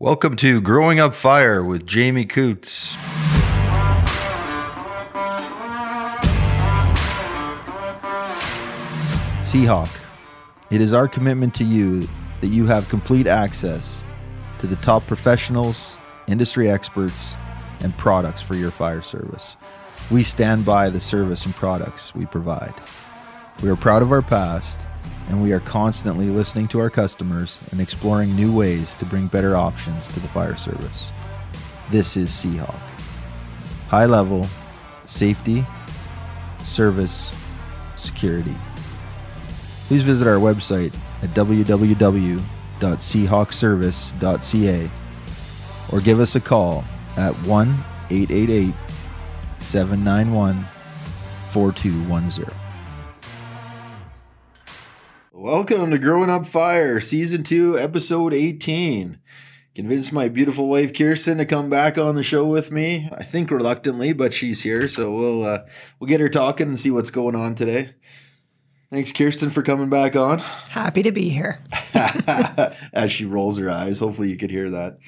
Welcome to Growing Up Fire with Jamie Coots. Seahawk, it is our commitment to you that you have complete access to the top professionals, industry experts, and products for your fire service. We stand by the service and products we provide. We are proud of our past, and we are constantly listening to our customers and exploring new ways to bring better options to the fire service. This is Seahawk. High level, safety, service, security. Please visit our website at www.seahawkservice.ca or give us a call at 1 888 791 4210. Welcome to Growing Up Fire, Season 2, Episode 18. Convinced my beautiful wife Kirsten to come back on the show with me. I think reluctantly, but she's here, so we'll uh, we'll get her talking and see what's going on today. Thanks, Kirsten, for coming back on. Happy to be here. As she rolls her eyes, hopefully you could hear that.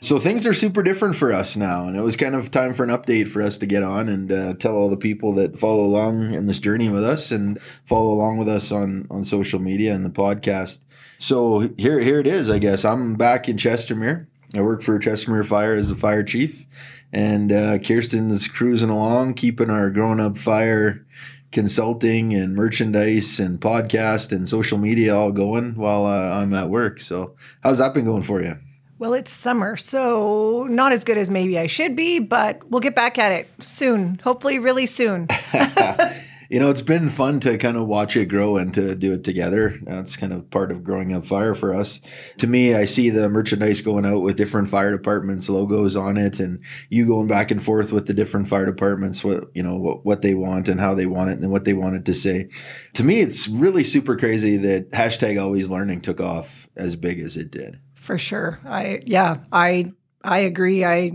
So things are super different for us now, and it was kind of time for an update for us to get on and uh, tell all the people that follow along in this journey with us and follow along with us on on social media and the podcast. So here here it is. I guess I'm back in Chestermere. I work for Chestermere Fire as the fire chief, and uh, Kirsten's cruising along, keeping our grown up fire consulting and merchandise and podcast and social media all going while uh, I'm at work. So how's that been going for you? Well, it's summer, so not as good as maybe I should be, but we'll get back at it soon. Hopefully, really soon. you know, it's been fun to kind of watch it grow and to do it together. That's kind of part of growing up fire for us. To me, I see the merchandise going out with different fire departments logos on it, and you going back and forth with the different fire departments, what you know, what, what they want and how they want it and what they wanted to say. To me, it's really super crazy that hashtag always learning took off as big as it did. For sure. I yeah, I I agree. I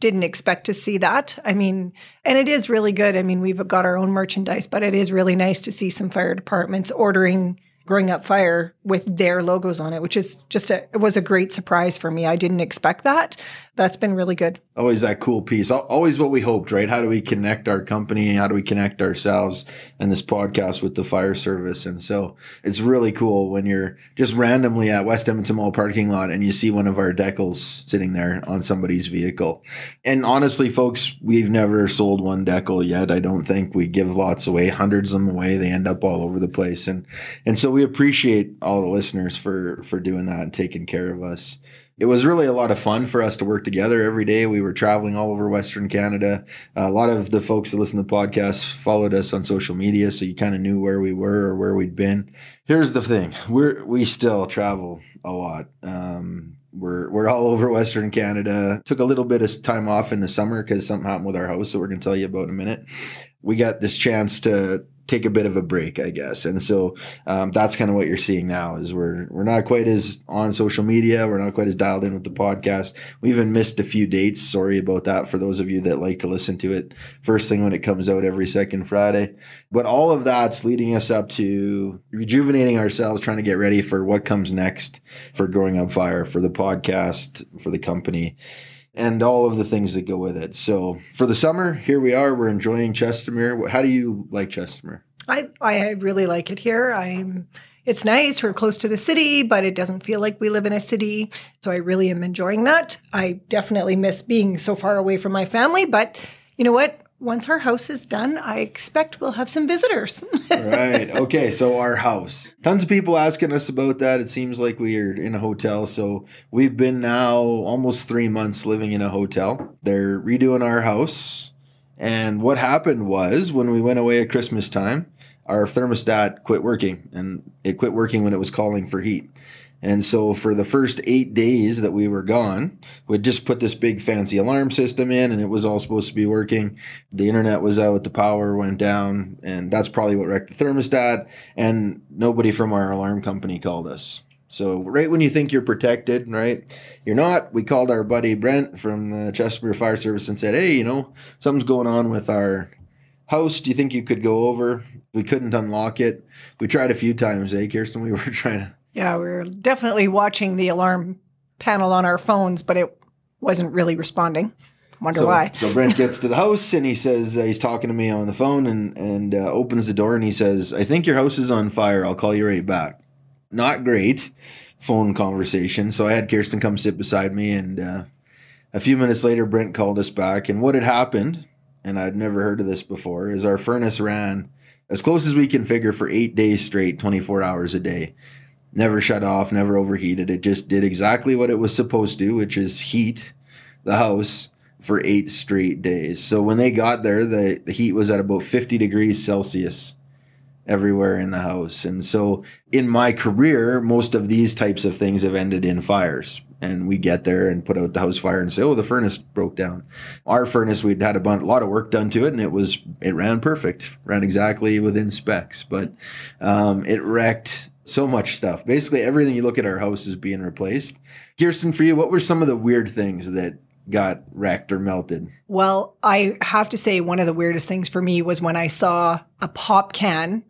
didn't expect to see that. I mean, and it is really good. I mean, we've got our own merchandise, but it is really nice to see some fire departments ordering growing up fire with their logos on it which is just a it was a great surprise for me i didn't expect that that's been really good. Always that cool piece. Always what we hoped right? How do we connect our company? How do we connect ourselves and this podcast with the fire service? And so it's really cool when you're just randomly at west edmonton mall parking lot and you see one of our decals sitting there on somebody's vehicle. And honestly folks we've never sold one decal yet. I don't think we give lots away. Hundreds of them away they end up all over the place. And and so we appreciate all the listeners for for doing that and taking care of us. It was really a lot of fun for us to work together every day. We were traveling all over Western Canada. A lot of the folks that listen to the podcast followed us on social media, so you kind of knew where we were or where we'd been. Here's the thing: we're we still travel a lot. Um, we're we're all over Western Canada. Took a little bit of time off in the summer because something happened with our house that we're going to tell you about in a minute. We got this chance to take a bit of a break, I guess. And so um, that's kind of what you're seeing now is we're we're not quite as on social media. We're not quite as dialed in with the podcast. We even missed a few dates. Sorry about that for those of you that like to listen to it first thing when it comes out every second Friday. But all of that's leading us up to rejuvenating ourselves, trying to get ready for what comes next for Growing Up Fire, for the podcast, for the company and all of the things that go with it. So for the summer, here we are. We're enjoying Chestermere. How do you like Chestermere? I I really like it here. I'm it's nice. We're close to the city, but it doesn't feel like we live in a city. So I really am enjoying that. I definitely miss being so far away from my family, but you know what? Once our house is done, I expect we'll have some visitors. right. Okay. So our house. Tons of people asking us about that. It seems like we are in a hotel. So we've been now almost three months living in a hotel. They're redoing our house. And what happened was when we went away at Christmas time, our thermostat quit working and it quit working when it was calling for heat. And so for the first eight days that we were gone, we'd just put this big fancy alarm system in and it was all supposed to be working. The internet was out, the power went down, and that's probably what wrecked the thermostat. And nobody from our alarm company called us. So right when you think you're protected, right, you're not. We called our buddy Brent from the Chestermere Fire Service and said, "Hey, you know, something's going on with our house. Do you think you could go over?" We couldn't unlock it. We tried a few times, eh, Kirsten? We were trying to yeah, we're definitely watching the alarm panel on our phones, but it wasn't really responding. Wonder so, why. so Brent gets to the house and he says uh, he's talking to me on the phone and and uh, opens the door and he says, "I think your house is on fire. I'll call you right back." Not great phone conversation. So I had Kirsten come sit beside me and uh, a few minutes later Brent called us back and what had happened, and I'd never heard of this before, is our furnace ran as close as we can figure for 8 days straight, 24 hours a day. Never shut off, never overheated. It just did exactly what it was supposed to, which is heat the house for eight straight days. So when they got there, the, the heat was at about 50 degrees Celsius everywhere in the house. And so in my career, most of these types of things have ended in fires. And we get there and put out the house fire and say, "Oh, the furnace broke down." Our furnace, we'd had a, bunch, a lot of work done to it, and it was it ran perfect, ran exactly within specs, but um, it wrecked so much stuff. Basically, everything you look at our house is being replaced. Kirsten, for you, what were some of the weird things that got wrecked or melted? Well, I have to say, one of the weirdest things for me was when I saw a pop can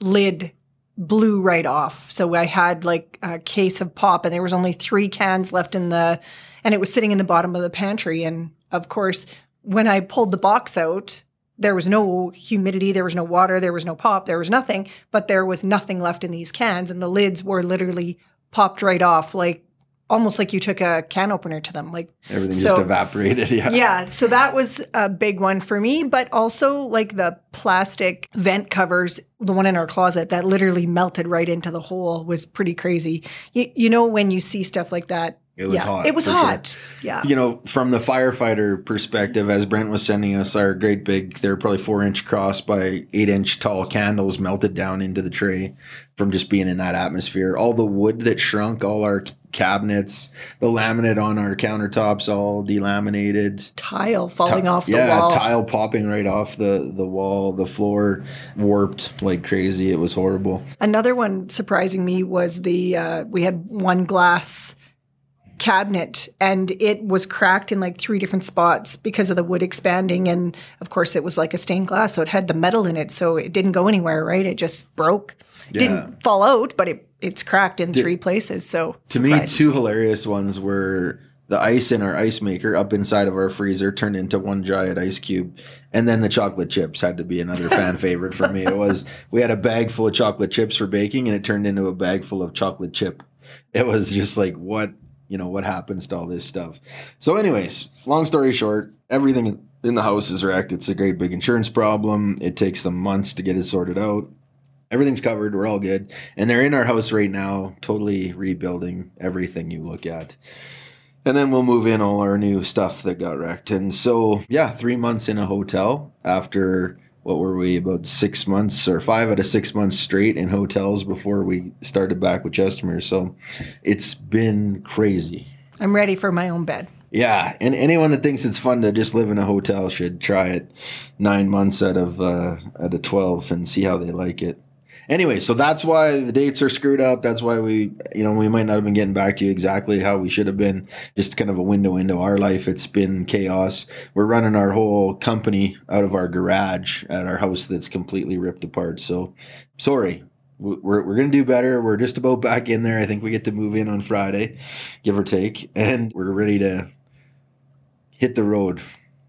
lid blew right off. So I had like a case of pop, and there was only three cans left in the, and it was sitting in the bottom of the pantry. And of course, when I pulled the box out, there was no humidity, there was no water, there was no pop, there was nothing, but there was nothing left in these cans, and the lids were literally popped right off, like almost like you took a can opener to them like everything so, just evaporated yeah. Yeah so that was a big one for me but also like the plastic vent covers the one in our closet that literally melted right into the hole was pretty crazy. You, you know when you see stuff like that it was yeah, hot. It was hot. Sure. Yeah. You know, from the firefighter perspective, as Brent was sending us our great big, they're probably four inch cross by eight inch tall candles melted down into the tray from just being in that atmosphere. All the wood that shrunk, all our cabinets, the laminate on our countertops all delaminated. Tile falling T- off the yeah, wall. Yeah, tile popping right off the, the wall. The floor warped like crazy. It was horrible. Another one surprising me was the, uh, we had one glass cabinet and it was cracked in like three different spots because of the wood expanding and of course it was like a stained glass so it had the metal in it so it didn't go anywhere right? It just broke. Yeah. didn't fall out but it it's cracked in three places so to me two hilarious ones were the ice in our ice maker up inside of our freezer turned into one giant ice cube and then the chocolate chips had to be another fan favorite for me. It was we had a bag full of chocolate chips for baking and it turned into a bag full of chocolate chip. It was just like what you know what happens to all this stuff. So, anyways, long story short, everything in the house is wrecked. It's a great big insurance problem. It takes them months to get it sorted out. Everything's covered. We're all good, and they're in our house right now, totally rebuilding everything you look at. And then we'll move in all our new stuff that got wrecked. And so, yeah, three months in a hotel after what were we about six months or five out of six months straight in hotels before we started back with Chestermere. So it's been crazy. I'm ready for my own bed. Yeah, and anyone that thinks it's fun to just live in a hotel should try it nine months out of uh, out of twelve and see how they like it anyway, so that's why the dates are screwed up. That's why we, you know, we might not have been getting back to you exactly how we should have been. Just kind of a window into our life. It's been chaos. We're running our whole company out of our garage at our house that's completely ripped apart. So sorry. We're, we're going to do better. We're just about back in there. I think we get to move in on Friday, give or take. And we're ready to hit the road,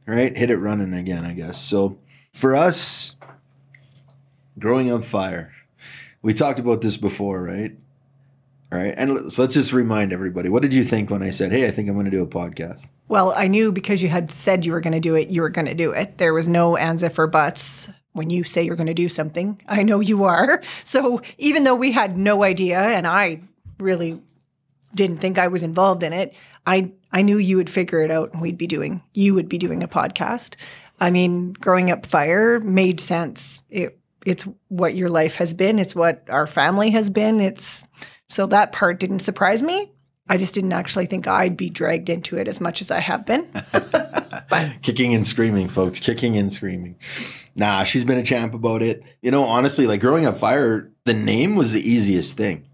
right? Hit it running again, I guess. So for us, growing up fire we talked about this before, right? All right. And so let's just remind everybody what did you think when I said, hey, I think I'm going to do a podcast? Well, I knew because you had said you were going to do it, you were going to do it. There was no ands if or buts when you say you're going to do something. I know you are. So even though we had no idea and I really didn't think I was involved in it, I I knew you would figure it out and we'd be doing you would be doing a podcast. I mean, growing up fire made sense. It it's what your life has been, it's what our family has been. It's so that part didn't surprise me. I just didn't actually think I'd be dragged into it as much as I have been. but. Kicking and screaming, folks, kicking and screaming. Nah, she's been a champ about it. You know, honestly, like growing up fire, the name was the easiest thing.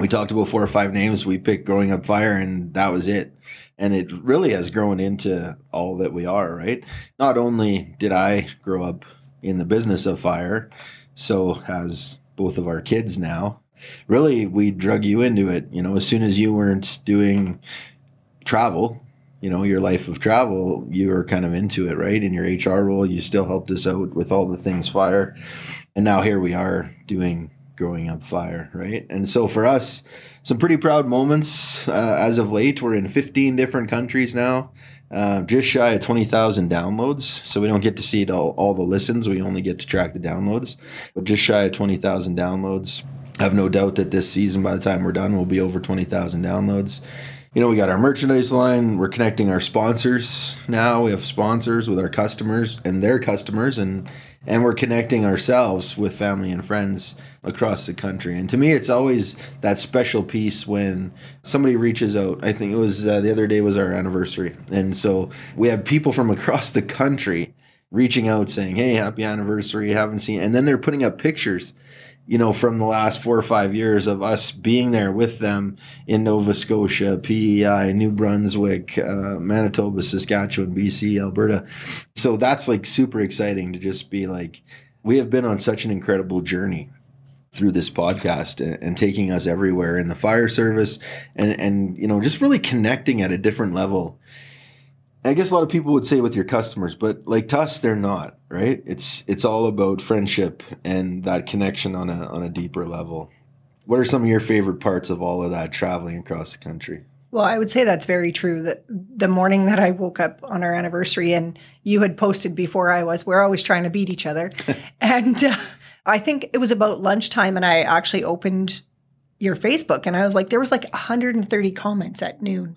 We talked about four or five names. We picked growing up fire, and that was it. And it really has grown into all that we are, right? Not only did I grow up in the business of fire. So has both of our kids now. really we drug you into it. You know, as soon as you weren't doing travel, you know, your life of travel, you were kind of into it, right? In your HR role, you still helped us out with all the things fire. And now here we are doing growing up fire, right? And so for us, some pretty proud moments uh, as of late. We're in 15 different countries now. Uh, just shy of 20,000 downloads. So we don't get to see all, all the listens. We only get to track the downloads. But just shy of 20,000 downloads. I have no doubt that this season, by the time we're done, we'll be over 20,000 downloads. You know, we got our merchandise line. We're connecting our sponsors now. We have sponsors with our customers and their customers, and and we're connecting ourselves with family and friends across the country. And to me, it's always that special piece when somebody reaches out. I think it was uh, the other day was our anniversary, and so we have people from across the country reaching out saying, "Hey, happy anniversary! Haven't seen," and then they're putting up pictures. You know, from the last four or five years of us being there with them in Nova Scotia, PEI, New Brunswick, uh, Manitoba, Saskatchewan, BC, Alberta. So that's like super exciting to just be like, we have been on such an incredible journey through this podcast and, and, taking us everywhere in the fire service and and you know just really connecting at a different level. I guess a lot of people would say with your customers but like to us they're not right? It's it's all about friendship and that connection on a on a deeper level. What are some of your favorite parts of all of that traveling across the country? Well, I would say that's very true. That the morning that I woke up on our anniversary, and you had posted before I was, we're always trying to beat each other, and uh, I think it was about lunchtime and I actually opened your Facebook and I was like, there was like 130 comments at noon.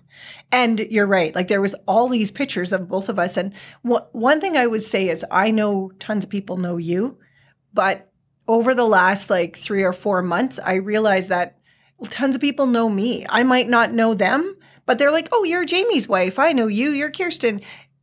And you're right. Like there was all these pictures of both of us. And wh- one thing I would say is I know tons of people know you, but over the last like three or four months, I realized that tons of people know me. I might not know them, but they're like, oh, you're Jamie's wife. I know you. You're Kirsten.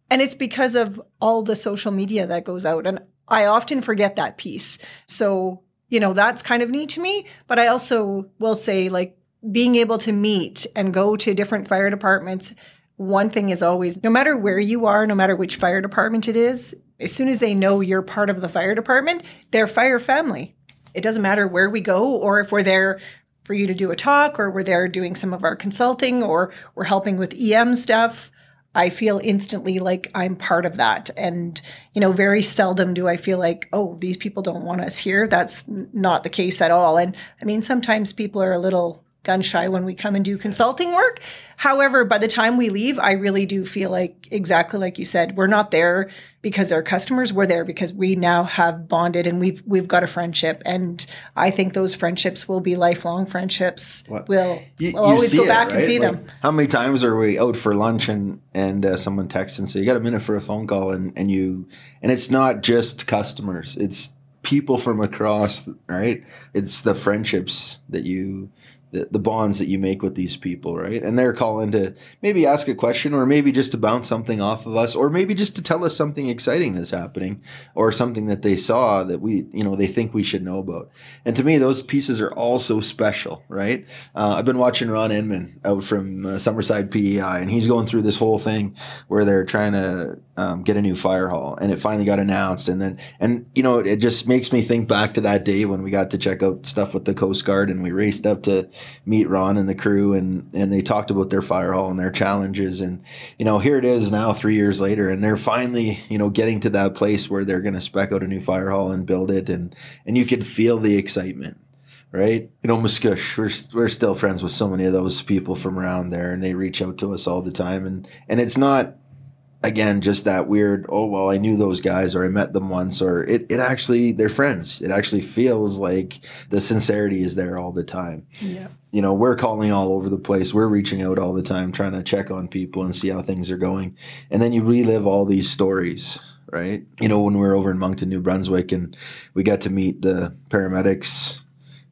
And it's because of all the social media that goes out. And I often forget that piece. So, you know, that's kind of neat to me. But I also will say, like, being able to meet and go to different fire departments, one thing is always no matter where you are, no matter which fire department it is, as soon as they know you're part of the fire department, they're fire family. It doesn't matter where we go or if we're there for you to do a talk or we're there doing some of our consulting or we're helping with EM stuff I feel instantly like I'm part of that. And, you know, very seldom do I feel like, oh, these people don't want us here. That's not the case at all. And I mean, sometimes people are a little gun shy when we come and do consulting work. However, by the time we leave, I really do feel like exactly like you said, we're not there because they're customers. We're there because we now have bonded and we've we've got a friendship. And I think those friendships will be lifelong friendships. Well, we'll, you, we'll always go back it, right? and see like, them. How many times are we out for lunch and and uh, someone texts and say you got a minute for a phone call and and you and it's not just customers. It's people from across right it's the friendships that you the, the bonds that you make with these people, right? And they're calling to maybe ask a question or maybe just to bounce something off of us or maybe just to tell us something exciting that's happening or something that they saw that we, you know, they think we should know about. And to me, those pieces are all so special, right? Uh, I've been watching Ron Inman out from uh, Summerside PEI and he's going through this whole thing where they're trying to um, get a new fire hall and it finally got announced. And then, and, you know, it just makes me think back to that day when we got to check out stuff with the Coast Guard and we raced up to, meet Ron and the crew, and and they talked about their fire hall and their challenges, and you know here it is now three years later, and they're finally you know getting to that place where they're going to spec out a new fire hall and build it, and and you can feel the excitement right? You know, Musquash, we're, we're still friends with so many of those people from around there, and they reach out to us all the time. And and it's not again just that weird oh well i knew those guys or i met them once or it, it actually they're friends. It actually feels like the sincerity is there all the time. Yeah. You know we're calling all over the place. We're reaching out all the time trying to check on people and see how things are going. And then you relive all these stories right? You know when we were over in moncton new brunswick and we got to meet the paramedics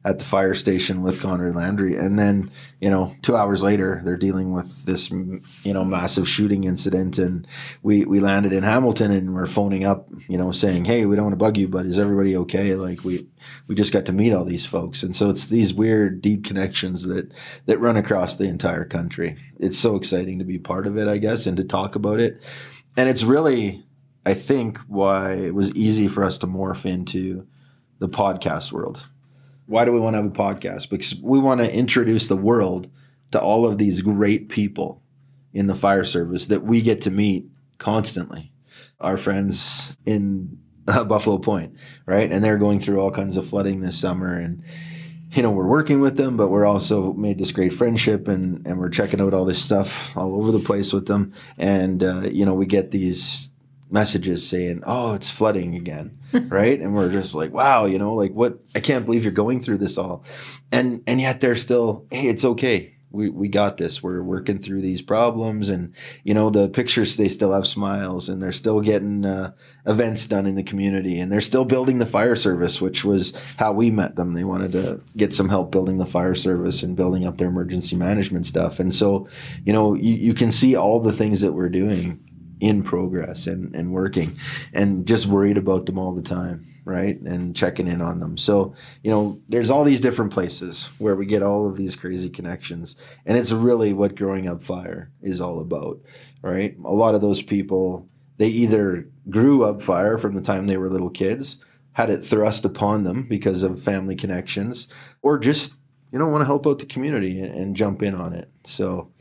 at the fire station with Connor Landry. And then, you know, two hours later, they're dealing with this, you know, massive shooting incident. And we, we landed in Hamilton and we're phoning up, you know, saying, Hey, we don't want to bug you, but is everybody okay? Like we, we just got to meet all these folks. And so it's these weird, deep connections that, that run across the entire country. It's so exciting to be part of it, I guess, and to talk about it. And it's really, I think, why it was easy for us to morph into the podcast world why do we want to have a podcast? Because we want to introduce the world to all of these great people in the fire service that we get to meet constantly. Our friends in uh, Buffalo Point, right? And they're going through all kinds of flooding this summer and you know, we're working with them, but we're also made this great friendship and, and we're checking out all this stuff all over the place with them. And, uh, you know, we get these messages saying, "Oh, it's flooding again," right? And we're just like, "Wow, you know, like what? I can't believe you're going through this all," and and yet they're still, "Hey, it's okay. We we got this. We're working through these problems." And you know, the pictures they still have smiles, and they're still getting uh, events done in the community, and they're still building the fire service, which was how we met them. They wanted to get some help building the fire service and building up their emergency management stuff. And so, you know, you, you can see all the things that we're doing in progress and, and working and just worried about them all the time right? And checking in on them. So you know there's all these different places where we get all of these crazy connections and it's really what growing up fire is all about right? A lot of those people they either grew up fire from the time they were little kids had it thrust upon them because of family connections or just you know want to help out the community and, and jump in on it. So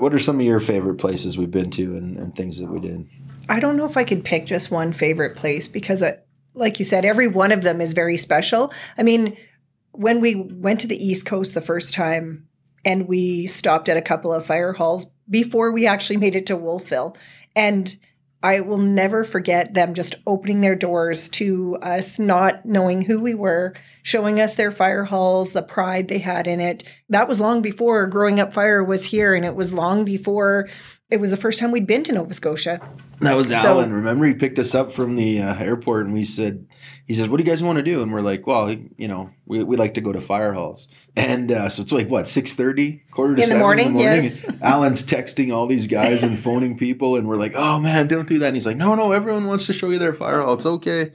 what are some of your favorite places we've been to and, and things that we did? I don't know if I could pick just one favorite place because, it, like you said, every one of them is very special. I mean, when we went to the East Coast the first time and we stopped at a couple of fire halls before we actually made it to Wolfville, and I will never forget them just opening their doors to us, not knowing who we were, showing us their fire halls, the pride they had in it. That was long before Growing Up Fire was here, and it was long before it was the first time we'd been to Nova Scotia. That was Alan. Remember, he picked us up from the uh, airport, and we said, "He says, what do you guys want to do?" And we're like, "Well, you know, we, we like to go to fire halls." And uh, so it's like what six thirty, quarter to in seven the morning. in the morning. Yes. Alan's texting all these guys and phoning people, and we're like, "Oh man, don't do that." And he's like, "No, no, everyone wants to show you their fire hall. It's okay."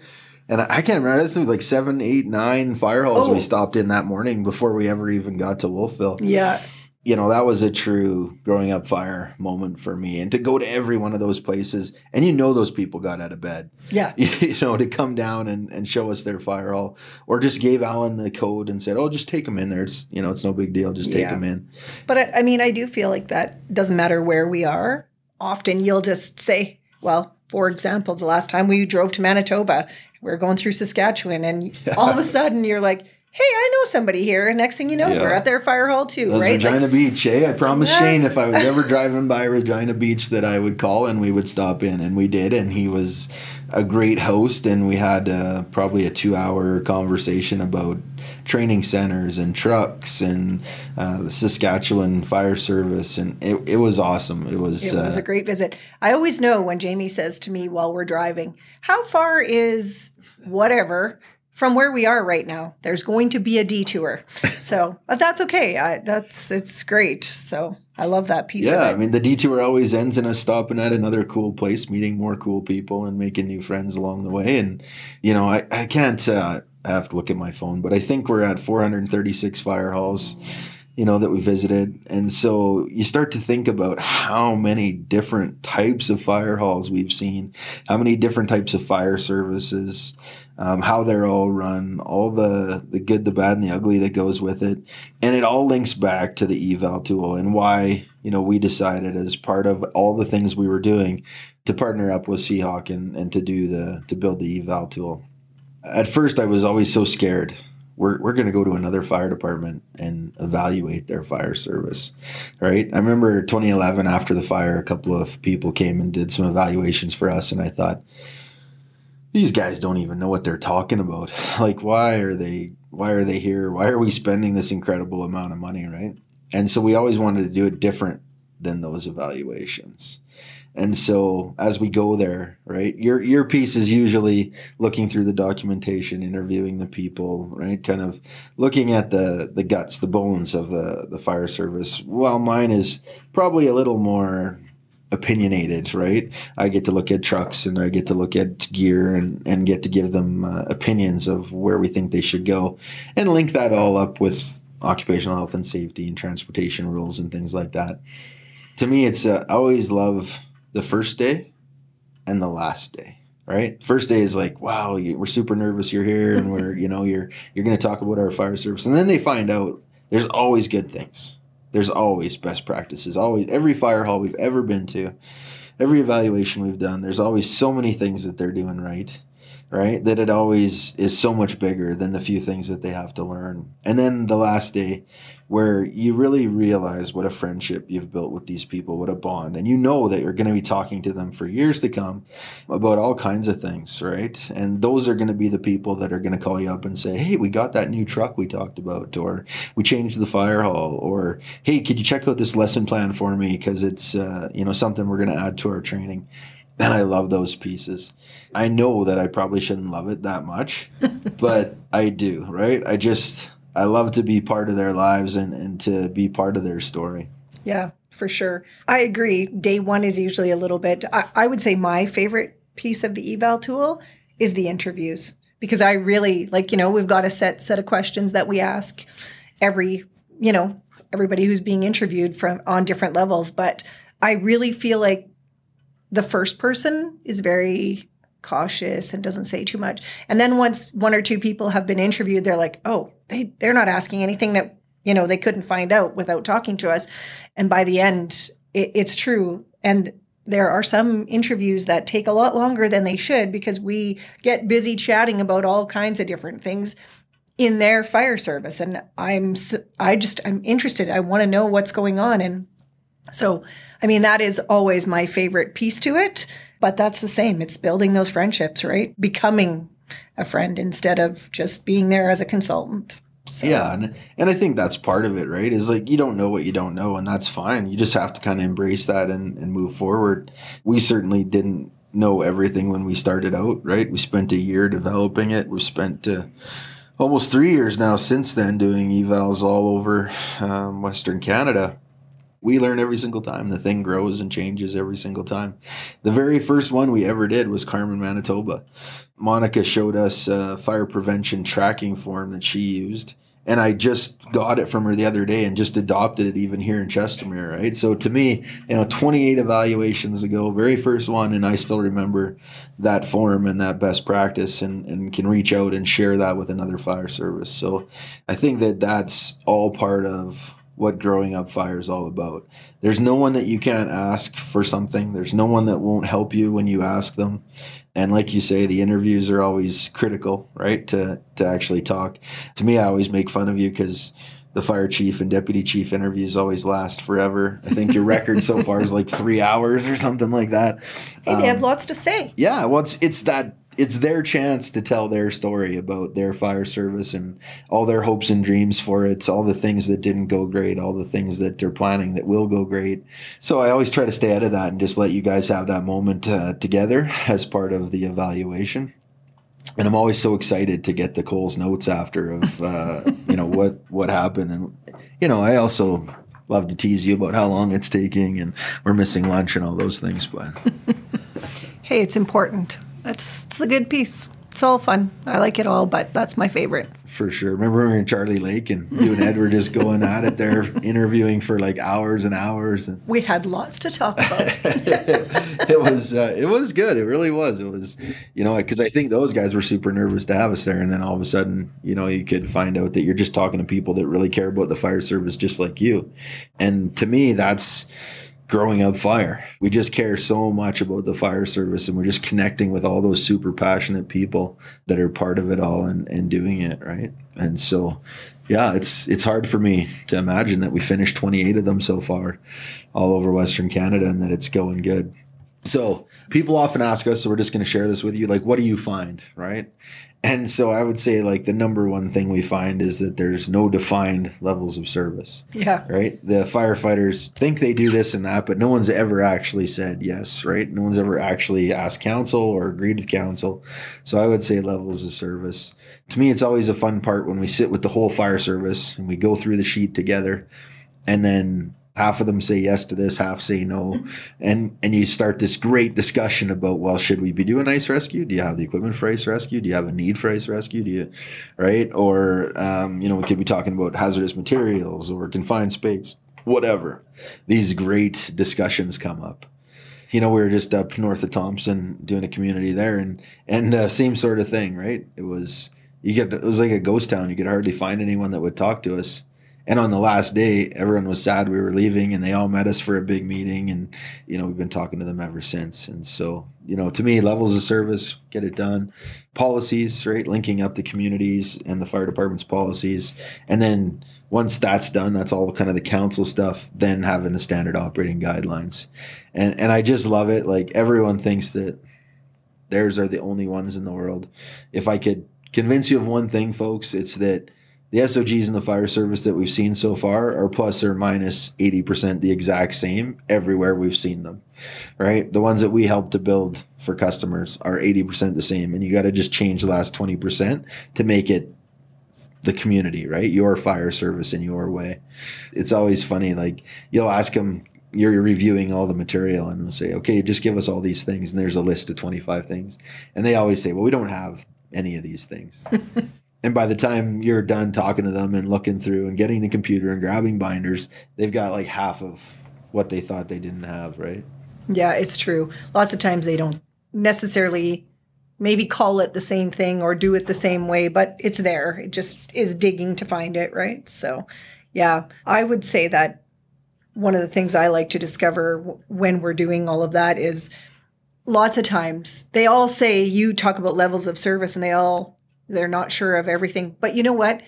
And I can't remember. This was like seven, eight, nine fire halls Oh. we stopped in that morning before we ever even got to Wolfville Yeah. You know that was a true growing up fire moment for me and to go to every one of those places and you know those people got out of bed Yeah. you know to come down and, and show us their fire hall or just gave alan the code and said oh just take them in there it's you know it's no big deal just take Yeah. them in But I, I mean, I do feel like that doesn't matter where we are. Often you'll just say, well, for example, the last time we drove to Manitoba, we are going through Saskatchewan, and all of a sudden you're like, hey, I know somebody here. Next thing you know, Yeah. we're at their fire hall too, That was right? Like, Regina Beach, eh? I promised Yes. Shane if I was ever driving by Regina Beach that I would call and we would stop in, and we did. And he was a great host, and we had uh, probably a two-hour conversation about training centers and trucks and uh, the Saskatchewan Fire Service, and it, it was awesome. It was. It was uh, a great visit. I always know when Jamie says to me while we're driving, How far is whatever from where we are right now? There's going to be a detour. So, but that's okay. I, that's it's great. So I love that piece yeah, I mean the detour always ends in us stopping at another cool place, meeting more cool people, and making new friends along the way. And you know, I I can't. Uh, I have to look at my phone, but I think we're at 436 fire halls. You know that we visited, and so you start to think about how many different types of fire halls we've seen, how many different types of fire services, um, how they're all run, all the the good, the bad, and the ugly that goes with it, and it all links back to the eval tool and why you know we decided as part of all the things we were doing to partner up with Seahawk and, and to do the to build the eval tool. At first, I was always so scared. We're, we're going to go to another fire department and evaluate their fire service, right? I remember 2011 after the fire, a couple of people came and did some evaluations for us, and I thought, these guys don't even know what they're talking about. Like, why are they why are they here? Why are we spending this incredible amount of money, right? And so we always wanted to do it different than those evaluations. And so as we go there, right, your your piece is usually looking through the documentation, interviewing the people, right, kind of looking at the the guts, the bones of the the fire service. While mine is probably a little more opinionated, right? I get to look at trucks and I get to look at gear and, and get to give them uh, opinions of where we think they should go and link that all up with occupational health and safety and transportation rules and things like that. To me, it's uh, I always love the first day and the last day, right? First day is like, wow, you, we're super nervous you're here and we're, you know, you're you're going to talk about our fire service. And then they find out there's always good things. There's always best practices. Always every fire hall we've ever been to, every evaluation we've done, there's always so many things that they're doing right right? That it always is so much bigger than the few things that they have to learn. And then the last day, where you really realize what a friendship you've built with these people, what a bond. And you know that you're going to be talking to them for years to come about all kinds of things, right? And those are going to be the people that are going to call you up and say, hey, we got that new truck we talked about, or we changed the fire hall, or hey, could you check out this lesson plan for me? Because it's, uh, you know, something we're going to add to our training. And I love those pieces. I know that I probably shouldn't love it that much, but I do, right? I just, I love to be part of their lives and, and to be part of their story. Yeah, for sure. I agree. Day one is usually a little bit, I, I would say my favorite piece of the eval tool is the interviews because I really like, you know, we've got a set set of questions that we ask every, you know, everybody who's being interviewed from on different levels, but I really feel like the first person is very cautious and doesn't say too much. And then once one or two people have been interviewed, they're like, oh, they, they're not asking anything that, you know, they couldn't find out without talking to us. And by the end, it, it's true. And there are some interviews that take a lot longer than they should because we get busy chatting about all kinds of different things in their fire service and i'm i just i'm interested i want to know what's going on and so i mean that is always my favorite piece to it but that's the same. It's building those friendships, right? Becoming a friend instead of just being there as a consultant. So. Yeah, and, and I think that's part of it, right? Is like you don't know what you don't know, and that's fine. You just have to kind of embrace that and, and move forward. We certainly didn't know everything when we started out, right? We spent a year developing it. We spent uh, almost three years now since then doing evals all over um, Western Canada we learn every single time. The thing grows and changes every single time. The very first one we ever did was Carman, Manitoba. Monica showed us a fire prevention tracking form that she used. And I just got it from her the other day and just adopted it even here in Chestermere, right? So to me, you know, 28 evaluations ago, very first one, and I still remember that form and that best practice and, and can reach out and share that with another fire service. So I think that that's all part of what growing up fire is all about. There's no one that you can't ask for something. There's no one that won't help you when you ask them. And like you say, the interviews are always critical, right? To to actually talk. To me, I always make fun of you because the fire chief and deputy chief interviews always last forever. I think your record so far is like three hours or something like that. Hey, they um, have lots to say. Yeah, well, it's it's that it's their chance to tell their story about their fire service and all their hopes and dreams for it, all the things that didn't go great, all the things that they're planning that will go great. So I always try to stay out of that and just let you guys have that moment uh, together as part of the evaluation. And I'm always so excited to get the Coles notes after of uh, you know what what happened, and you know I also love to tease you about how long it's taking and we're missing lunch and all those things, but. hey, it's important that's it's the good piece. It's all fun. I like it all, but that's my favorite. For sure. Remember when we were in Charlie Lake and you and Ed were just going at it there, interviewing for like hours and hours. And we had lots to talk about. it was uh, it was good. It really was. It was, you know, because I think those guys were super nervous to have us there, and then all of a sudden, you know, you could find out that you're just talking to people that really care about the fire service, just like you. And to me, that's growing up fire. We just care so much about the fire service and we're just connecting with all those super passionate people that are part of it all and, and doing it, right? And so yeah, it's it's hard for me to imagine that we finished 28 of them so far all over Western Canada and that it's going good. So people often ask us, so we're just going to share this with you, like, what do you find, right? And so I would say like the number one thing we find is that there's no defined levels of service. Yeah. Right? The firefighters think they do this and that, but no one's ever actually said yes, right? No one's ever actually asked council or agreed with council. So I would say levels of service. To me, it's always a fun part when we sit with the whole fire service and we go through the sheet together and then half of them say yes to this half say no. And and you start this great discussion about well should we be doing ice rescue? Do you have the equipment for ice rescue? Do you have a need for ice rescue? Do you right? Or um, you know we could be talking about hazardous materials or confined space whatever. These great discussions come up. You know, we were just up north of Thompson doing a community there, and and uh, same sort of thing, right? It was you get it was like a ghost town. You could hardly find anyone that would talk to us. And on the last day, everyone was sad we were leaving, and they all met us for a big meeting, and you know we've been talking to them ever since. And so, you know, to me, levels of service, get it done, policies, right, linking up the communities and the fire department's policies, and then once that's done, that's all kind of the council stuff. Then having the standard operating guidelines, and and I just love it. Like everyone thinks that theirs are the only ones in the world. If I could convince you of one thing, folks, it's that the SOGs in the fire service that we've seen so far are plus or minus 80% the exact same everywhere we've seen them, right? The ones that we help to build for customers are 80% the same. And you got to just change the last 20% to make it the community, right? Your fire service in your way. It's always funny. Like you'll ask them, you're reviewing all the material and they'll say, okay, just give us all these things. And there's a list of 25 things. And they always say, well, we don't have any of these things. and by the time you're done talking to them and looking through and getting the computer and grabbing binders, they've got like half of what they thought they didn't have, right? Yeah, it's true. Lots of times they don't necessarily maybe call it the same thing or do it the same way, but it's there. It just is digging to find it, right? So, yeah, I would say that one of the things I like to discover when we're doing all of that is lots of times they all say you talk about levels of service and they all they're not sure of everything but you know what?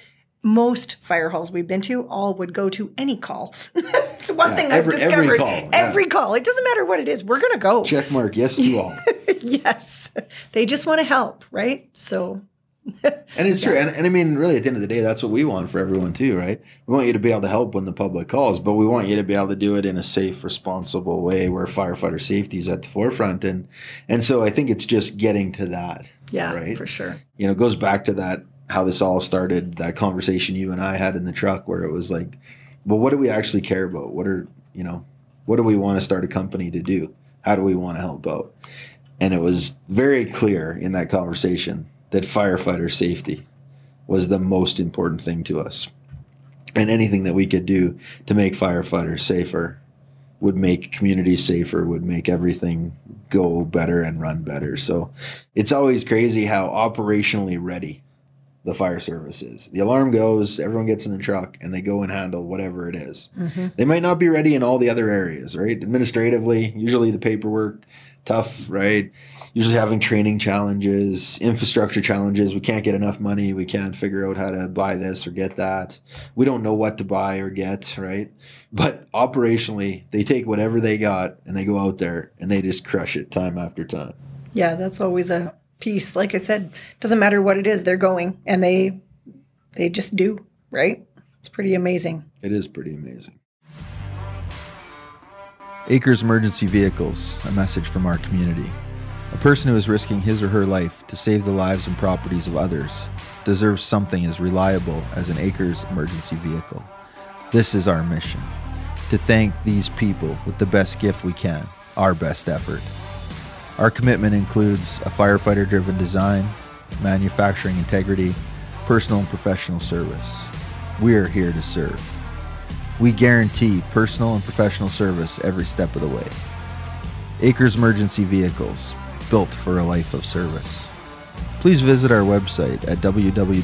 Most fire halls we've been to all would go to any call. It's one yeah, thing i've discovered every call, every yeah. call. It doesn't matter what it is we're gonna go. Check mark yes to all. Yes. They just want to help right? So and it's yeah. true. And, and I mean, really, at the end of the day, that's what we want for everyone, too, right? We want you to be able to help when the public calls, but we want you to be able to do it in a safe, responsible way where firefighter safety is at the forefront. And, and so I think it's just getting to that. Yeah, right? for sure. You know, it goes back to that, how this all started, that conversation you and I had in the truck where it was like, well, what do we actually care about? What are, you know, what do we want to start a company to do? How do we want to help out? And it was very clear in that conversation that firefighter safety was the most important thing to us. And anything that we could do to make firefighters safer would make communities safer, would make everything go better and run better. So it's always crazy how operationally ready the fire service is. The alarm goes, everyone gets in the truck, and they go and handle whatever it is. Mm-hmm. They might not be ready in all the other areas, right? Administratively, usually the paperwork, tough, right? Usually having training challenges, infrastructure challenges. We can't get enough money. We can't figure out how to buy this or get that. We don't know what to buy or get, right? But operationally, they take whatever they got and they go out there and they just crush it time after time. Yeah, that's always a piece. Like I said, doesn't matter what it is, they're going and they they just do, right? It's pretty amazing. It is pretty amazing. Acres Emergency Vehicles, a message from our community. A person who is risking his or her life to save the lives and properties of others deserves something as reliable as an Acres emergency vehicle. This is our mission to thank these people with the best gift we can, our best effort. Our commitment includes a firefighter driven design, manufacturing integrity, personal and professional service. We are here to serve. We guarantee personal and professional service every step of the way. Acres Emergency Vehicles, built for a life of service. Please visit our website at www.acresev.ca.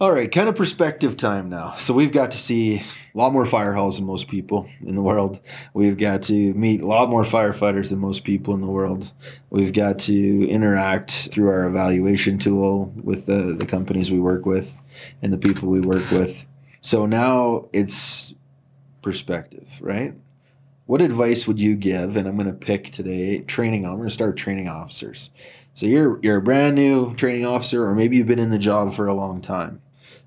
All right, kind of perspective time now. So we've got to see a lot more fire halls than most people in the world. We've got to meet a lot more firefighters than most people in the world. We've got to interact through our evaluation tool with the, the companies we work with and the people we work with. So now it's perspective, right? What advice would you give? And I'm going to pick today training. I'm going to start training officers. So you're you're a brand new training officer, or maybe you've been in the job for a long time,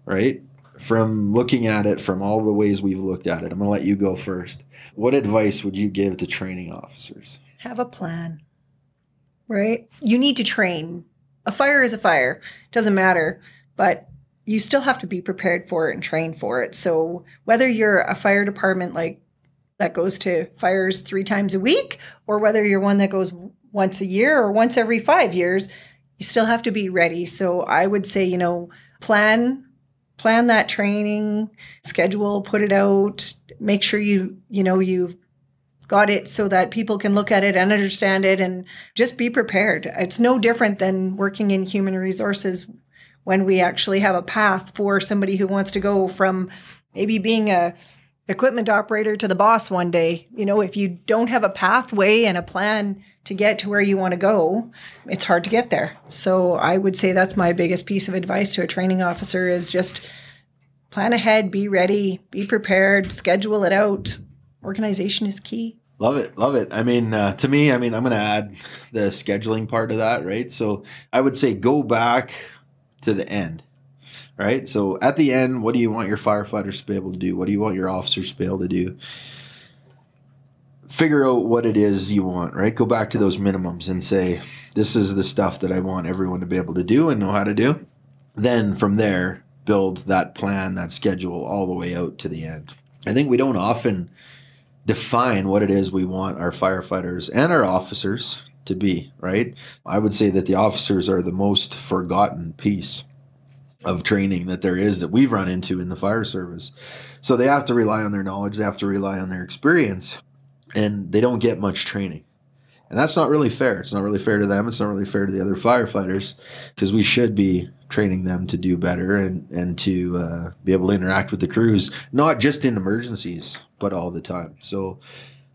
right? From looking at it from all the ways we've looked at it, I'm going to let you go first. What advice would you give to training officers? Have a plan, right? You need to train. A fire is a fire. Doesn't matter, but you still have to be prepared for it and train for it. So whether you're a fire department like that goes to fires three times a week, or whether you're one that goes once a year or once every five years, you still have to be ready. So I would say, you know, plan plan that training schedule, put it out, make sure you, you know, you've got it so that people can look at it and understand it and just be prepared. It's no different than working in human resources when we actually have a path for somebody who wants to go from maybe being a equipment operator to the boss one day. You know, if you don't have a pathway and a plan to get to where you want to go, it's hard to get there. So I would say that's my biggest piece of advice to a training officer is just plan ahead, be ready, be prepared, schedule it out. Organization is key. Love it, love it. I mean, uh, to me, I mean, I'm going to add the scheduling part of that, right? So I would say go back to the end right? So at the end, what do you want your firefighters to be able to do? What do you want your officers to be able to do? Figure out what it is you want, right? Go back to those minimums and say, this is the stuff that I want everyone to be able to do and know how to do. Then from there, build that plan, that schedule all the way out to the end. I think we don't often define what it is we want our firefighters and our officers to be, right? I would say that the officers are the most forgotten piece of training that there is that we've run into in the fire service. So they have to rely on their knowledge, they have to rely on their experience, and they don't get much training. And that's not really fair. It's not really fair to them. It's not really fair to the other firefighters because we should be training them to do better and, and to uh, be able to interact with the crews, not just in emergencies, but all the time. So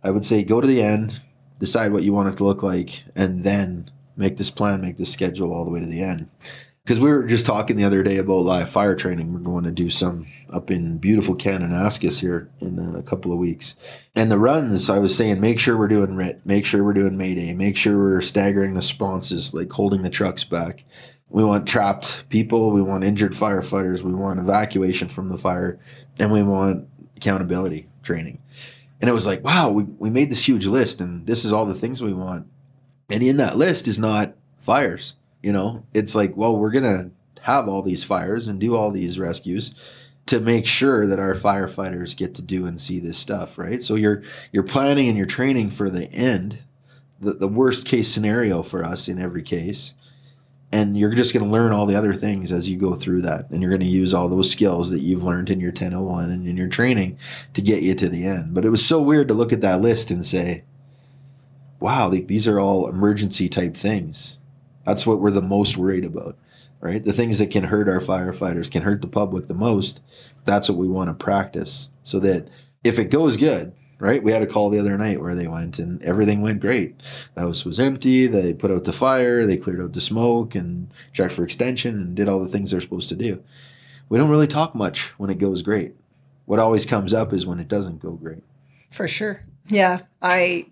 I would say go to the end, decide what you want it to look like, and then make this plan, make this schedule all the way to the end because we were just talking the other day about live fire training. We're going to do some up in beautiful Kananaskis here in a couple of weeks. And the runs, I was saying, make sure we're doing RIT, make sure we're doing Mayday, make sure we're staggering the responses, like holding the trucks back. We want trapped people, we want injured firefighters, we want evacuation from the fire, and we want accountability training. And it was like, wow, we, we made this huge list, and this is all the things we want. And in that list is not fires you know, it's like, well, we're going to have all these fires and do all these rescues to make sure that our firefighters get to do and see this stuff, right? So you're you're planning and you're training for the end, the, the worst case scenario for us in every case. And you're just going to learn all the other things as you go through that. And you're going to use all those skills that you've learned in your 1001 and in your training to get you to the end. But it was so weird to look at that list and say, wow, these are all emergency type things that's what we're the most worried about, right? The things that can hurt our firefighters, can hurt the public the most. That's what we want to practice so that if it goes good, right? We had a call the other night where they went and everything went great. The house was empty. They put out the fire, they cleared out the smoke and checked for extension and did all the things they're supposed to do. We don't really talk much when it goes great. What always comes up is when it doesn't go great. For sure. Yeah. I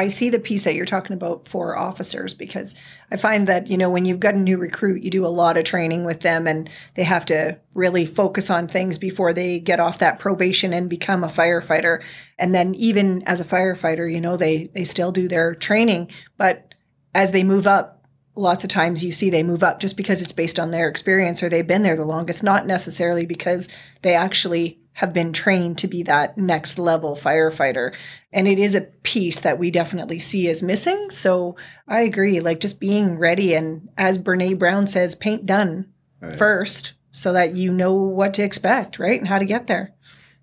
I see the piece that you're talking about for officers because I find that, you know, when you've got a new recruit, you do a lot of training with them and they have to really focus on things before they get off that probation and become a firefighter. And then even as a firefighter, you know, they they still do their training, but as they move up, lots of times you see they move up just because it's based on their experience or they've been there the longest, not necessarily because they actually have been trained to be that next level firefighter. And it is a piece that we definitely see as missing. So I agree, like just being ready and as Brene Brown says, paint done right. first so that you know what to expect, right? And how to get there.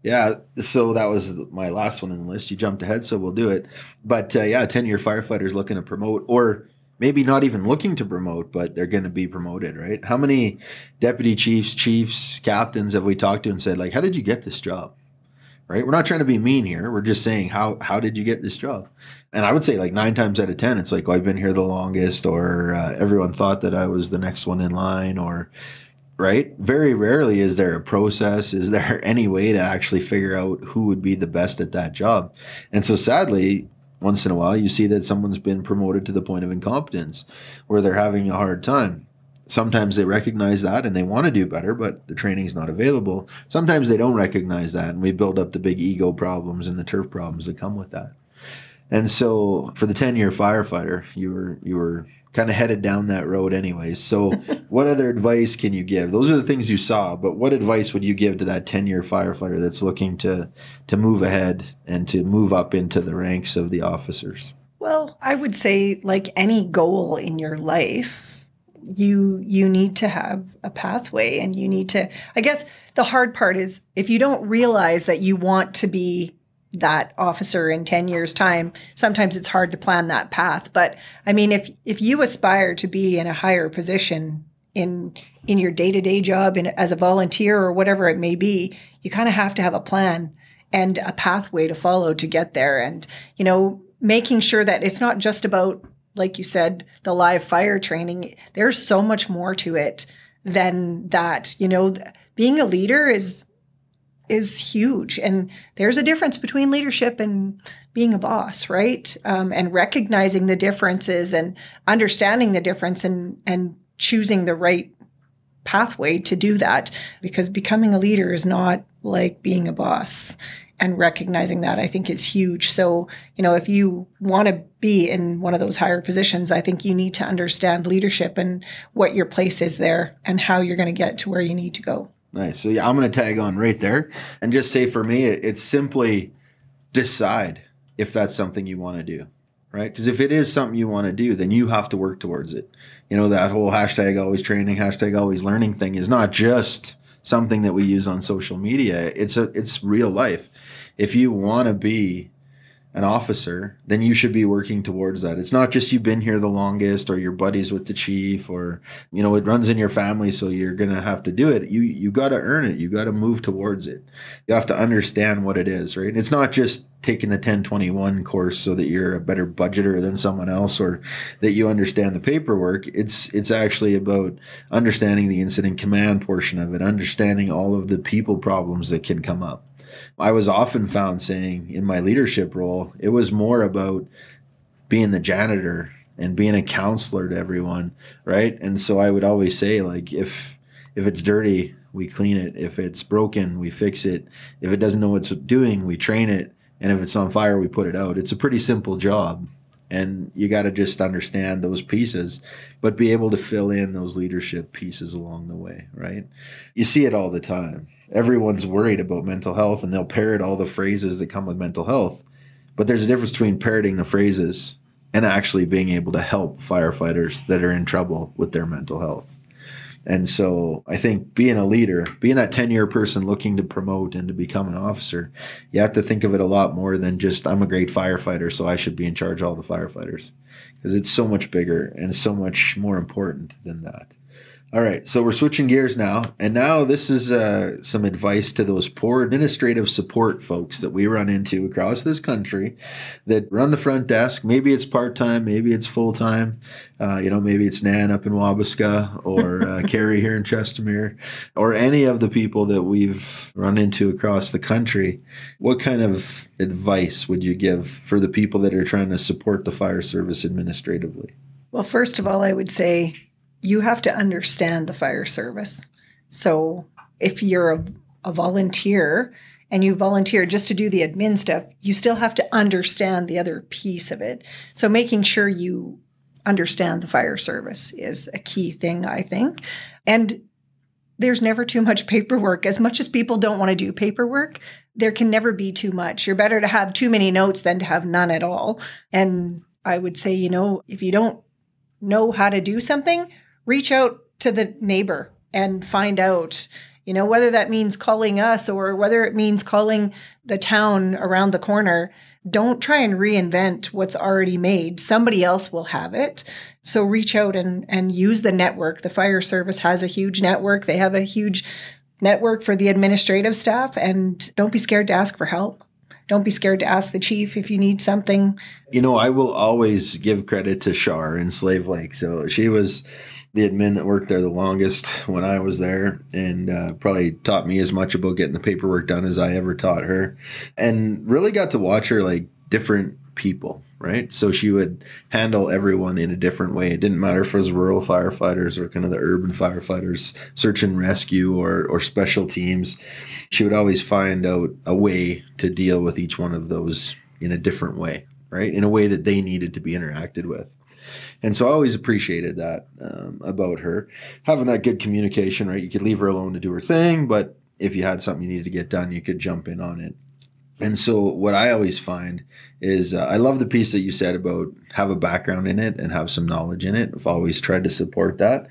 Yeah, so that was my last one in the list. You jumped ahead, so we'll do it. But uh, yeah, 10 year firefighters looking to promote or maybe not even looking to promote, but they're going to be promoted, right? How many deputy chiefs, chiefs, captains have we talked to and said, like, how did you get this job? Right? We're not trying to be mean here. We're just saying, how how did you get this job? And I would say, like nine times out of ten, it's like, oh, I've been here the longest, or uh, everyone thought that I was the next one in line, or right? Very rarely is there a process. Is there any way to actually figure out who would be the best at that job? And so, sadly, once in a while you see that someone's been promoted to the point of incompetence where they're having a hard time. Sometimes they recognize that and they want to do better but the training's not available. Sometimes they don't recognize that and we build up the big ego problems and the turf problems that come with that. And so for the 10 year firefighter you were you were kind of headed down that road anyways. So, what other advice can you give? Those are the things you saw, but what advice would you give to that 10-year firefighter that's looking to to move ahead and to move up into the ranks of the officers? Well, I would say like any goal in your life, you you need to have a pathway and you need to I guess the hard part is if you don't realize that you want to be that officer in 10 years time sometimes it's hard to plan that path. But i mean if if you aspire to be in a higher position in in your day-to-day job and as a volunteer or whatever it may be you kind of have to have a plan and a pathway to follow to get there. And you know making sure that it's not just about like you said the live fire training there's so much more to it than that. You know being a leader is is huge and there's a difference between leadership and being a boss right um, and recognizing the differences and understanding the difference and and choosing the right pathway to do that because becoming a leader is not like being a boss and recognizing that I think is huge. So, you know, if you want to be in one of those higher positions, I think you need to understand leadership and what your place is there and how you're going to get to where you need to go. Nice. So, yeah, I'm going to tag on right there and just say for me, it's simply decide if that's something you want to do, right? Because if it is something you want to do, then you have to work towards it. You know, that whole hashtag always training, hashtag always learning thing is not just something that we use on social media. It's a it's real life. If you want to be an officer, then you should be working towards that. It's not just you've been here the longest or your buddies with the chief or you know it runs in your family so you're going to have to do it. You you got to earn it. You got to move towards it. You have to understand what it is, right? It's not just taking the 1021 course so that you're a better budgeter than someone else or that you understand the paperwork. It's it's actually about understanding the incident command portion of it, understanding all of the people problems that can come up I was often found saying in my leadership role, it was more about being the janitor and being a counselor to everyone, right? And so I would always say like if if it's dirty, we clean it. If it's broken, we fix it. If it doesn't know what it's doing, we train it. And if it's on fire, we put it out. It's a pretty simple job. And you got to just understand those pieces, but be able to fill in those leadership pieces along the way, right? You see it all the time everyone's worried about mental health and they'll parrot all the phrases that come with mental health. But there's a difference between parroting the phrases and actually being able to help firefighters that are in trouble with their mental health. And so I think being a leader, being that 10 year person looking to promote and to become an officer, you have to think of it a lot more than just, I'm a great firefighter, so I should be in charge of all the firefighters. Because it's so much bigger and so much more important than that. All right, so we're switching gears now, and now this is uh, some advice to those poor administrative support folks that we run into across this country that run the front desk. Maybe it's part time, maybe it's full time. Uh, you know, maybe it's Nan up in Wabasca or uh, Carrie here in Chestermere, or any of the people that we've run into across the country. What kind of advice would you give for the people that are trying to support the fire service administratively? Well, first of all, I would say you have to understand the fire service. So if you're a, a volunteer and you volunteer just to do the admin stuff, you still have to understand the other piece of it. So making sure you understand the fire service is a key thing, I think. And there's never too much paperwork. As much as people don't want to do paperwork, there can never be too much. You're better to have too many notes than to have none at all. And I would say, you know, if you don't know how to do something, reach out to the neighbor and find out you know whether that means calling us or whether it means calling the town around the corner. Don't try and reinvent what's already made. Somebody else will have it. So reach out and and use the network. The fire service has a huge network. They have a huge network for the administrative staff. And don't be scared to ask for help. Don't be scared to ask the chief if you need something. You know i will always give credit to shar in slave lake. So she was the admin that worked there the longest when I was there, and uh, probably taught me as much about getting the paperwork done as I ever taught her, and really got to watch her like different people. Right, so she would handle everyone in a different way. It didn't matter if it was rural firefighters or kind of the urban firefighters, search and rescue, or or special teams. She would always find out a way to deal with each one of those in a different way, right? In a way that they needed to be interacted with. And so I always appreciated that um, about her having that good communication, right? You could leave her alone to do her thing, but if you had something you needed to get done, you could jump in on it. And so, what I always find is uh, I love the piece that you said about have a background in it and have some knowledge in it. I've always tried to support that.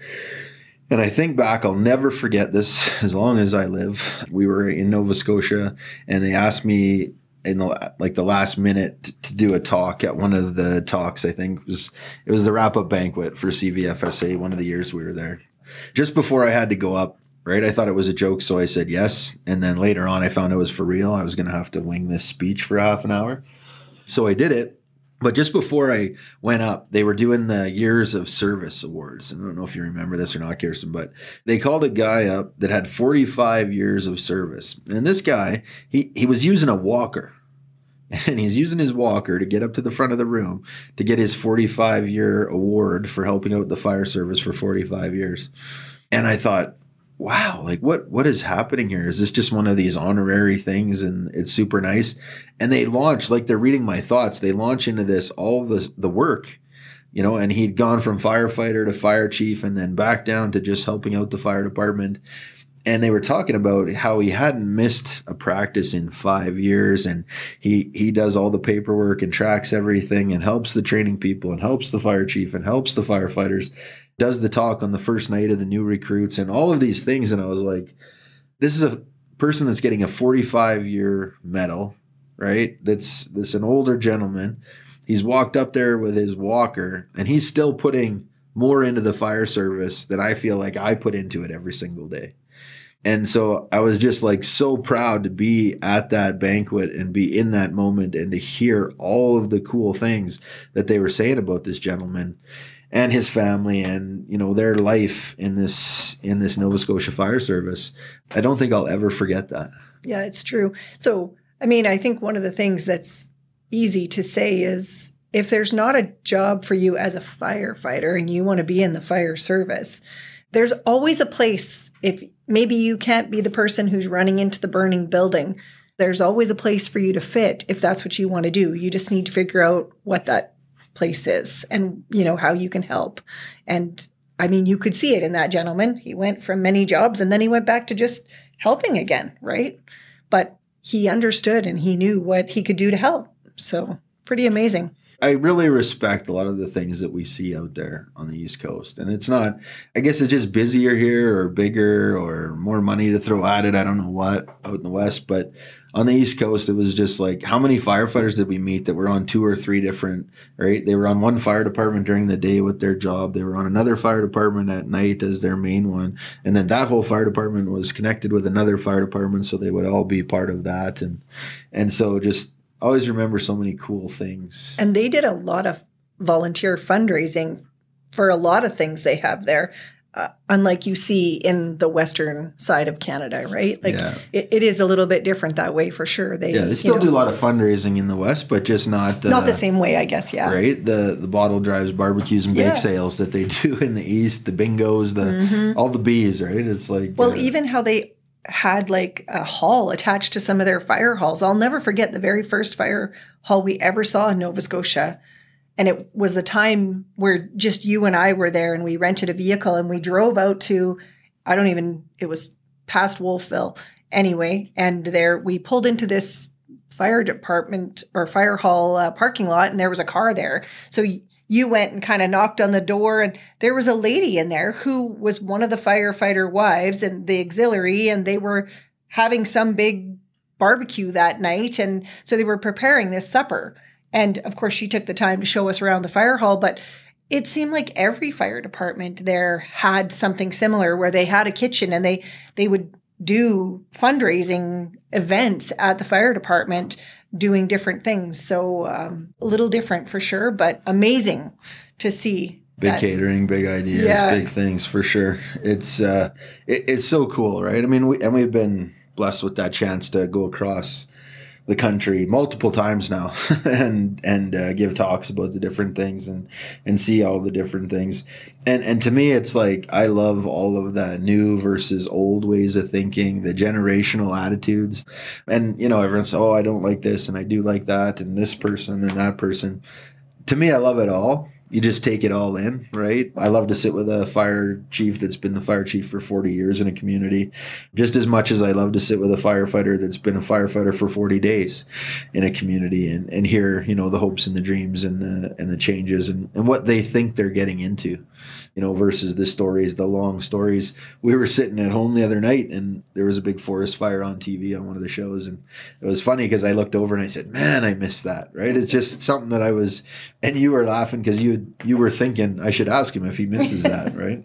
And I think back, I'll never forget this as long as I live. We were in Nova Scotia, and they asked me in the like the last minute to, to do a talk at one of the talks. I think it was it was the wrap up banquet for CVFSA. One of the years we were there, just before I had to go up right? I thought it was a joke, so I said yes. And then later on, I found it was for real. I was going to have to wing this speech for half an hour. So I did it. But just before I went up, they were doing the years of service awards. I don't know if you remember this or not, Kirsten, but they called a guy up that had 45 years of service. And this guy, he, he was using a walker. And he's using his walker to get up to the front of the room to get his 45 year award for helping out the fire service for 45 years. And I thought, wow, like what what is happening here? Is this just one of these honorary things and it's super nice? And they launch like they're reading my thoughts. They launch into this all the the work, you know, and he'd gone from firefighter to fire chief and then back down to just helping out the fire department. And they were talking about how he hadn't missed a practice in five years, and he he does all the paperwork and tracks everything and helps the training people and helps the fire chief and helps the firefighters does the talk on the first night of the new recruits and all of these things. And I was like, this is a person that's getting a 45 year medal, right? That's this an older gentleman. He's walked up there with his walker and he's still putting more into the fire service than I feel like I put into it every single day. And so I was just like so proud to be at that banquet and be in that moment and to hear all of the cool things that they were saying about this gentleman and his family and you know their life in this in this Nova Scotia Fire Service. I don't think I'll ever forget that. Yeah, it's true. So, I mean, I think one of the things that's easy to say is if there's not a job for you as a firefighter and you want to be in the fire service, there's always a place if maybe you can't be the person who's running into the burning building. There's always a place for you to fit if that's what you want to do. You just need to figure out what that place is and you know how you can help and i mean you could see it in that gentleman he went from many jobs and then he went back to just helping again right but he understood and he knew what he could do to help so pretty amazing I really respect a lot of the things that we see out there on the East Coast. And it's not, I guess it's just busier here or bigger or more money to throw at it. I don't know what out in the West. But on the East Coast, it was just like how many firefighters did we meet that were on two or three different, right? They were on one fire department during the day with their job. They were on another fire department at night as their main one. And then that whole fire department was connected with another fire department. So they would all be part of that. And, and so just always remember so many cool things. And they did a lot of volunteer fundraising for a lot of things they have there uh, unlike you see in the western side of Canada, right? Like yeah. it, it is a little bit different that way for sure. They yeah, they still know, do a lot of fundraising in the west, but just not not the same way, I guess. Yeah, right. The the bottle drives, barbecues, and bake yeah. sales that they do in the east, the bingos, the mm-hmm. all the bees, right? It's like well, uh, even how they had like a hall attached to some of their fire halls. I'll never forget the very first fire hall we ever saw in Nova Scotia. And it was the time where just you and I were there and we rented a vehicle and we drove out to I don't even it was past Wolfville anyway and there we pulled into this fire department or fire hall uh, parking lot and there was a car there. So you went and kind of knocked on the door and there was a lady in there who was one of the firefighter wives and the auxiliary and they were having some big barbecue that night and so they were preparing this supper. And of course, she took the time to show us around the fire hall, but it seemed like every fire department there had something similar where they had a kitchen and they they would do fundraising events at the fire department doing different things. So um, a little different for sure, but amazing to see. Big that. catering, big ideas, yeah. big things for sure. It's uh, it, it's so cool, right? I mean, we and we've been blessed with that chance to go across the country multiple times now and and uh, give talks about the different things and and see all the different things. And and to me it's like I love all of that new versus old ways of thinking the generational attitudes. And you know everyone's oh I don't like this and I do like that and this person and that person. To me I love it all you just take it all in, right? I love to sit with a fire chief that's been the fire chief for 40 years in a community, just as much as I love to sit with a firefighter that's been a firefighter for 40 days in a community and, and hear, you know, the hopes and the dreams and the and the changes and, and what they think they're getting into you know, versus the stories, the long stories. We were sitting at home the other night and there was a big forest fire on TV on one of the shows. And it was funny because I looked over and I said, man, I missed that. Right. It's just something that I was, and you were laughing because you, you were thinking I should ask him if he misses that. Right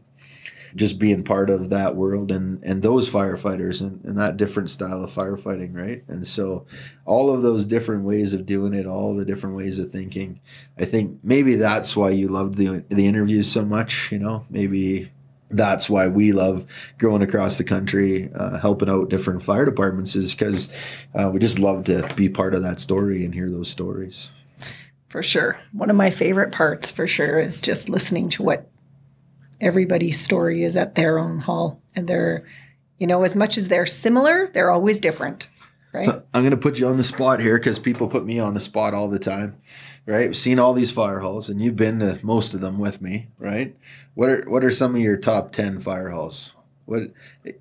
just being part of that world and and those firefighters and, and that different style of firefighting right and so all of those different ways of doing it all the different ways of thinking i think maybe that's why you loved the the interviews so much you know maybe that's why we love going across the country, uh, helping out different fire departments, is because uh, we just love to be part of that story and hear those stories. For sure. One of my favorite parts, for sure, is just listening to what everybody's story is at their own hall and they're you know as much as they're similar they're always different right? So i'm going to put you on the spot here because people put me on the spot all the time right? We've seen all these fire halls and you've been to most of them with me right? What are what are some of your top 10 fire halls? What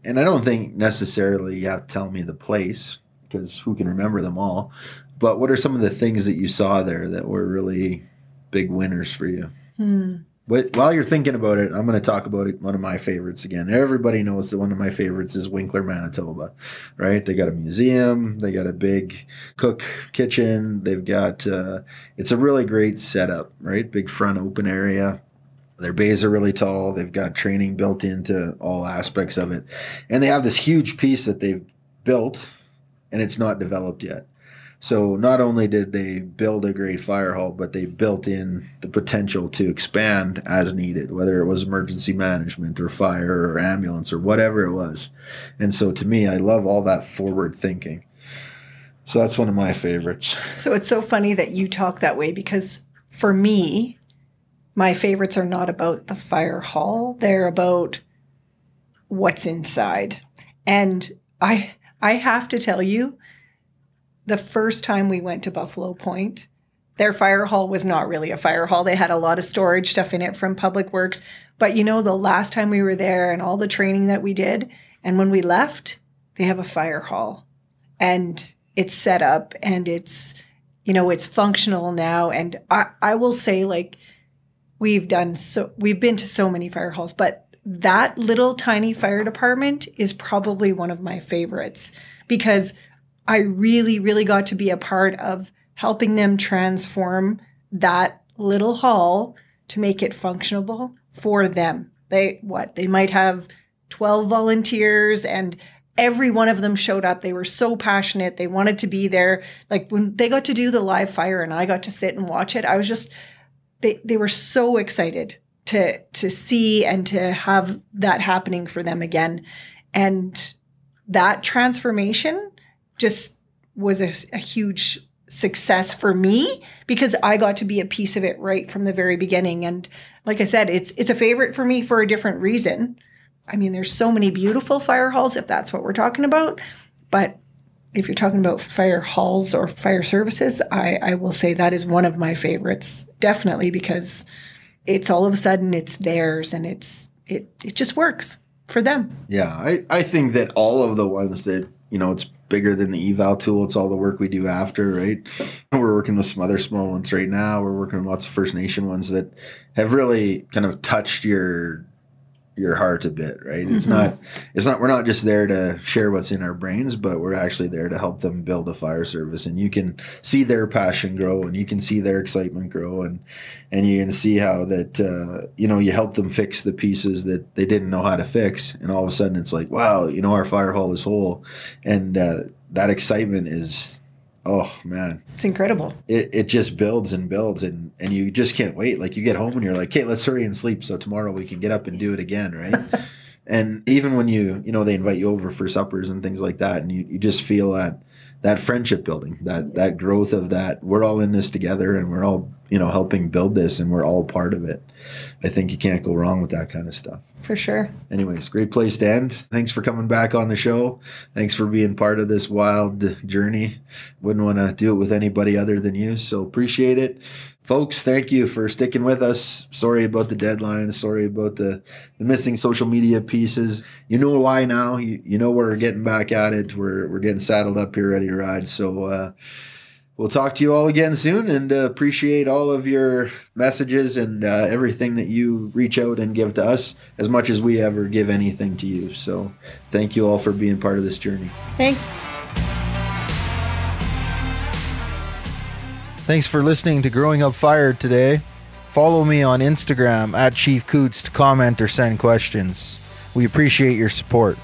and i don't think necessarily you have to tell me the place because who can remember them all but what are some of the things that you saw there that were really big winners for you? Hmm while you're thinking about it, I'm going to talk about it, one of my favorites again. Everybody knows that one of my favorites is Winkler, Manitoba, right? They got a museum, they got a big cook kitchen, they've got uh, it's a really great setup, right? Big front open area. Their bays are really tall. They've got training built into all aspects of it, and they have this huge piece that they've built, and it's not developed yet. So not only did they build a great fire hall, but they built in the potential to expand as needed, whether it was emergency management or fire or ambulance or whatever it was. And so to me, I love all that forward thinking. So that's one of my favorites. So it's so funny that you talk that way because for me, my favorites are not about the fire hall. They're about what's inside. And I I have to tell you, the first time we went to Buffalo Point, their fire hall was not really a fire hall. They had a lot of storage stuff in it from Public Works. But you know, the last time we were there and all the training that we did, and when we left, they have a fire hall and it's set up and it's, you know, it's functional now. And I, I will say, like, we've done so, we've been to so many fire halls, but that little tiny fire department is probably one of my favorites because I really, really got to be a part of helping them transform that little hall to make it functionable for them. They, what, they might have 12 volunteers and every one of them showed up. They were so passionate. They wanted to be there. Like when they got to do the live fire and I got to sit and watch it, I was just, they, they were so excited to, to see and to have that happening for them again. And that transformation just was a, a huge success for me because I got to be a piece of it right from the very beginning. And like I said, it's it's a favorite for me for a different reason. I mean, there's so many beautiful fire halls if that's what we're talking about, but if you're talking about fire halls or fire services, I, I will say that is one of my favorites, definitely because it's all of a sudden it's theirs and it's it it just works for them. Yeah, I, I think that all of the ones that you know, it's bigger than the eval tool. It's all the work we do after, right? We're working with some other small ones right now. We're working with lots of First Nation ones that have really kind of touched your your heart a bit, right? Mm-hmm. It's not it's not we're not just there to share what's in our brains, but we're actually there to help them build a fire service and you can see their passion grow and you can see their excitement grow and and you can see how that uh, you know you help them fix the pieces that they didn't know how to fix and all of a sudden it's like wow, you know our fire hall is whole and uh, that excitement is oh man. It's incredible. It, it just builds and builds and and you just can't wait. Like you get home and you're like okay let's hurry and sleep so tomorrow we can get up and do it again right? And even when you you know they invite you over for suppers and things like that and you, you just feel that that friendship building that that growth of that we're all in this together and we're all you know helping build this and we're all part of it i think you can't go wrong with that kind of stuff For sure. Anyways, great place to end. Thanks for coming back on the show. Thanks for being part of this wild journey. Wouldn't want to do it with anybody other than you. So appreciate it. Folks, thank you for sticking with us. Sorry about the deadline. Sorry about the, the missing social media pieces. You know why now. You, you know we're getting back at it. We're, we're getting saddled up here, ready to ride. So, uh, we'll talk to you all again soon and uh, appreciate all of your messages and uh, everything that you reach out and give to us as much as we ever give anything to you. So thank you all for being part of this journey. Thanks. Thanks for listening to Growing Up Fired today. Follow me on Instagram at Chief Coots to comment or send questions. We appreciate your support.